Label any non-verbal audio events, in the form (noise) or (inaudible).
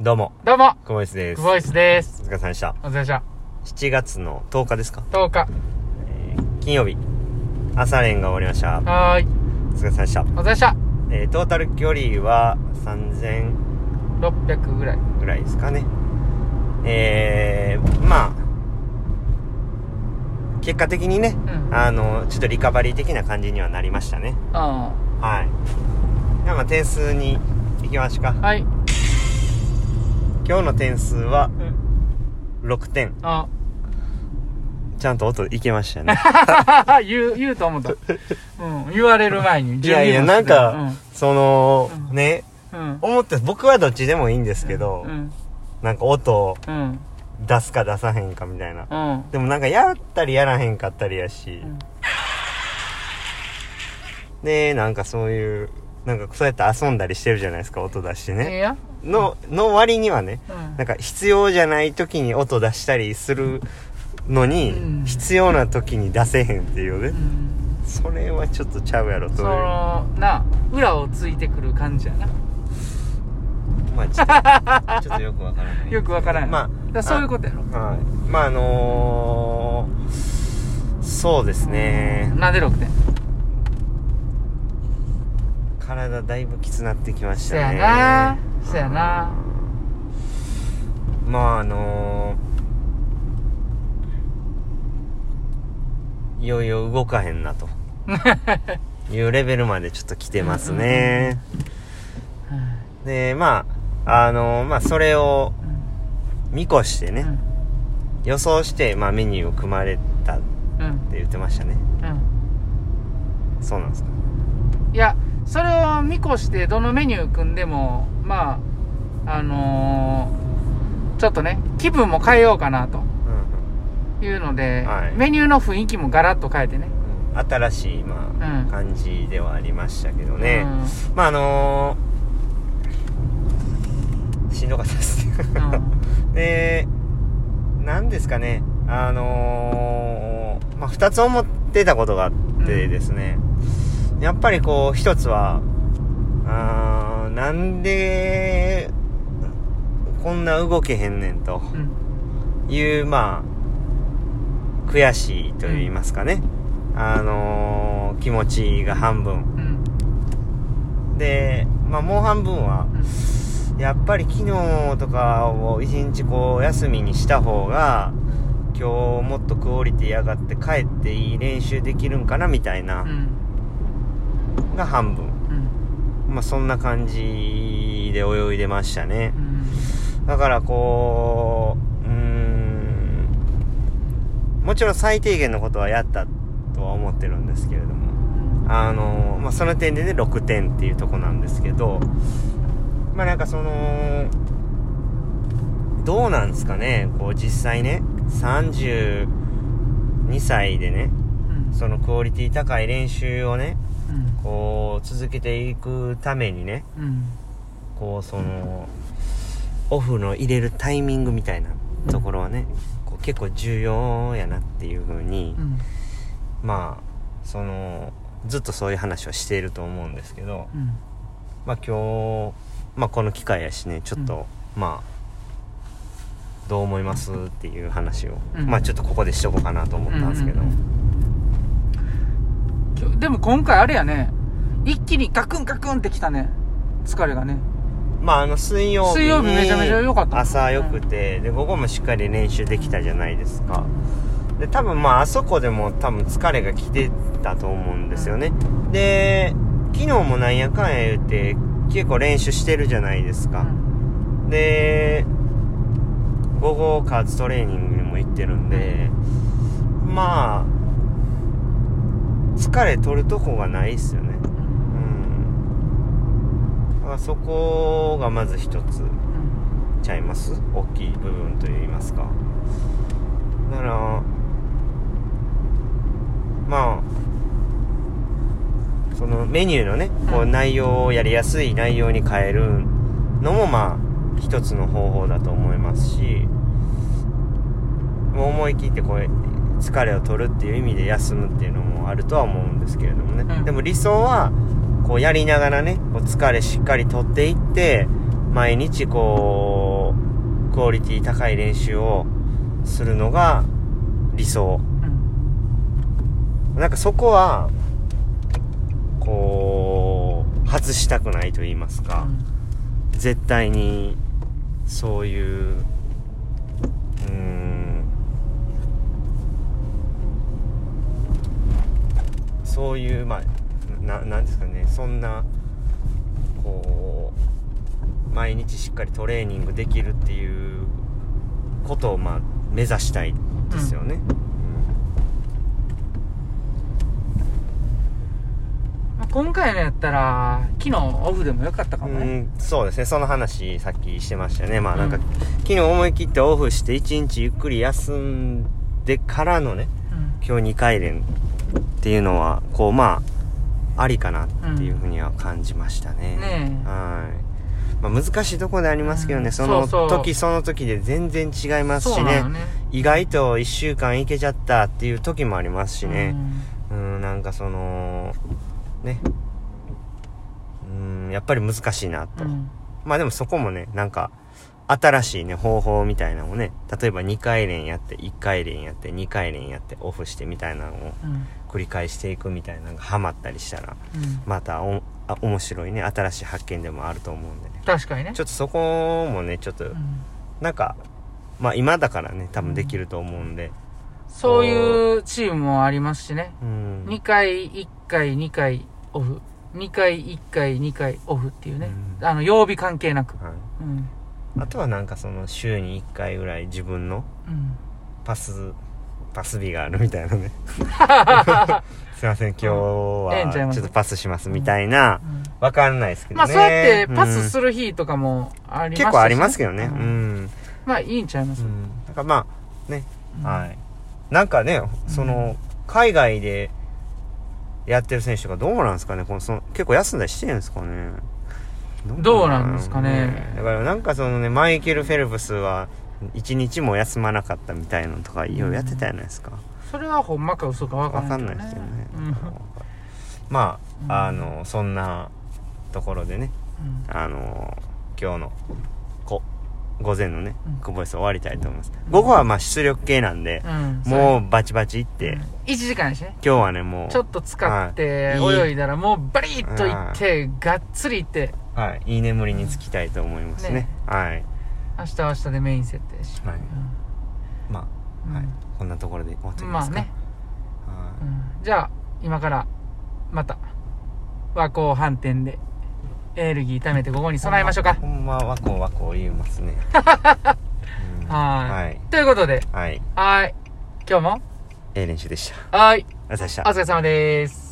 どうも、どうも、久保井です。クボイスです。お疲れ様でした。お疲れ様でした。7月の10日ですか、10日。えー金曜日、朝練が終わりました。はーい。お疲れ様でした。お疲れ様でした。えートータル距離は3000 600ぐらい。ぐらいですかね。えー、まあ、結果的にね、うんあの、ちょっとリカバリー的な感じにはなりましたね。うん。はい。ではまあ点数に行きましょうか。はい。今日の点数はうん。6点。あ、ちゃんと音いけましたね。(laughs) 言う、言うと思った。うん。言われる前に。いやいや、なんか、その、うんね、うん。うん。思って、僕はどっちでもいいんですけど、うん。なんか音をうん。出すか出さへんかみたいな。うん。でもなんかやったりやらへんかったりやし、うんで、なんかそういう、なんかそうやって遊んだりしてるじゃないですか、音出してええね。やの、の割にはね、うんなんか必要じゃない時に音出したりするのに、うん必要な時に出せへんっていうね。うん。それはちょっとちゃうやろという。その、な、裏をついてくる感じやな。まあちょっと、(laughs) ちょっとよくわからない。よくわからん。まあそういうことやろ。はい。まああのー、そうですね。なんで6点体だいぶきつなってきましたそね。やな。そやな。まああのー、いよいよ動かへんなと。(laughs) いうレベルまでちょっと来てますね。で、まあ、あのーまあそれを見越してね、予想して、まあメニューを組まれたってうん。うん。言ってましたね。うん。そうなんですか。いや、それを見越してどのメニュー組んでも、まあ、あのーちょっとね、気分も変えようかなとうんいうので、はいメニューの雰囲気もガラッと変えてね。うん。新しい、まあ、うん感じではありましたけどね。うんまああのー、しんどかったですね。うん (laughs) で、なんですかね、あのー、まあ、二つ思ってたことがあってですね、やっぱりこう、一つは、あーなんで、こんな動けへんねんとうん。いう、まあ、悔しいと言いますかね、あのー気持ちが半分。うん。で、まあ、もう半分は、やっぱり昨日とかを一日こう休みにした方が今日もっとクオリティ上がって帰っていい練習できるんかなみたいなうんが半分。うん。まあそんな感じで泳いでましたね。うん。だからこううーん。もちろん最低限のことはやったとは思ってるんですけれども。あのまあその点でね6点っていうとこなんですけどまあなんかそのどうなんですかね。こう実際ね32歳でねうん。そのクオリティ高い練習をねうんこう続けていくためにねうん。こうそのオフの入れるタイミングみたいなところはねこう結構重要やなっていう風にうん。まあそのずっとそういう話をしていると思うんですけどうん。まあ今日、まあ、この機会やしねちょっと、まあどう思いますっていう話を、うん。まあちょっとここでしとこうかなと思ったんですけど、うんうん今日でも今回あれやね。一気にガクンガクンってきたね。疲れがね。まああの水曜日に水曜日めちゃめちゃ良かった。朝良くて、で午後もしっかり練習できたじゃないですか。で多分まああそこでも多分疲れが来てたと思うんですよね。で昨日もなんやかんや言って結構練習してるじゃないですか、で午後加圧トレーニングにも行ってるんでまあ疲れ取るとこがないっすよね。うん。だからそこがまず一つちゃいます？大きい部分といいますか。だからまあそのメニューのねこううん内容をやりやすい内容に変えるのもまあ一つの方法だと思いますしもう思い切ってこう疲れを取るっていう意味で休むっていうのもあるとは思うんですけれどもね、うん。でも理想はこうやりながらねこう疲れしっかり取っていって毎日こクオリティ高い練習をするのが理想。うん。なんかそこはこう外したくないと言いますか、絶対にそういううーんそういうまあななんですかねそんなこう毎日しっかりトレーニングできるっていうことをまあ目指したいですよね、まあ今回のやったら昨日オフでもよかったかうんもね、うんそうですね。その話さっきしてましたよね。まあなんか、うん昨日思い切ってオフして1日ゆっくり休んでからのねうん。今日2回連っていうのはこうまあありかなっていうふうには感じましたね、ねえ。はい、まあ、難しいところでありますけどね、うん。その時その時で全然違いますしね。ね。意外と1週間いけちゃったっていう時もありますしね。うん。うんなんかそのね。うんやっぱり難しいなと、うん。まあでもそこもねなんか新しいね方法みたいなのをね例えば2回連やって1回連やって2回連やってオフしてみたいなのをうん繰り返していくみたいなのがハマったりしたらうん。またおあ面白いね新しい発見でもあると思うんでね。確かにね。ちょっとそこもねちょっとうん。なんかまあ今だからね多分できると思うんで。そういうチームもありますしね。うん。2回1回2回オフ。2回1回2回オフっていうね、うん。あの曜日関係なく。はい。うん。あとはなんかその週に1回ぐらい自分のうん。パスパス日があるみたいなね。(laughs) すいません今日はちょっとパスしますみたいな。うん。わかんないですけどね。まあそうやってパスるする日とかもありますし、結構ありますけどね。ううん。んまあいいんちゃいます、うん。だからまあね。うん。はい。なんかねその海外でやってる選手がどうなんですかね？このその結構休んだりしてるんですかね。どうなんですかね。だからなんかそのねマイケル・フェルプスは一日も休まなかったみたいなのとかいろいろやってたじゃないですか、それはほんまか嘘かわかんんないけどないですよね、うんまうん。ああのそんなところでねうん。あの今日のこ午前のねうん。久保井さん終わりたいと思います。午後はまあ出力系なんで、うん。もうバチバチいって、うん。1時間やしね。今日はねもうちょっと使ってはい。泳いだらもうバリッといってがっつりいって。はい、いい眠りにつきたいと思いますね。ね。はい明日は明日でメイン設定し、はい。まうん。あ、はい。こんなところで終わってみますか？まあね、はうん。じゃあ今からまた和光反転でエネルギー貯めてここにい備えましょうか。ほんまわこわこ言いますね、(laughs) うん。はい。はい。ということで。はい。はい。今日も？ええ練習でした。はい。ありがとうございました。お疲れ様です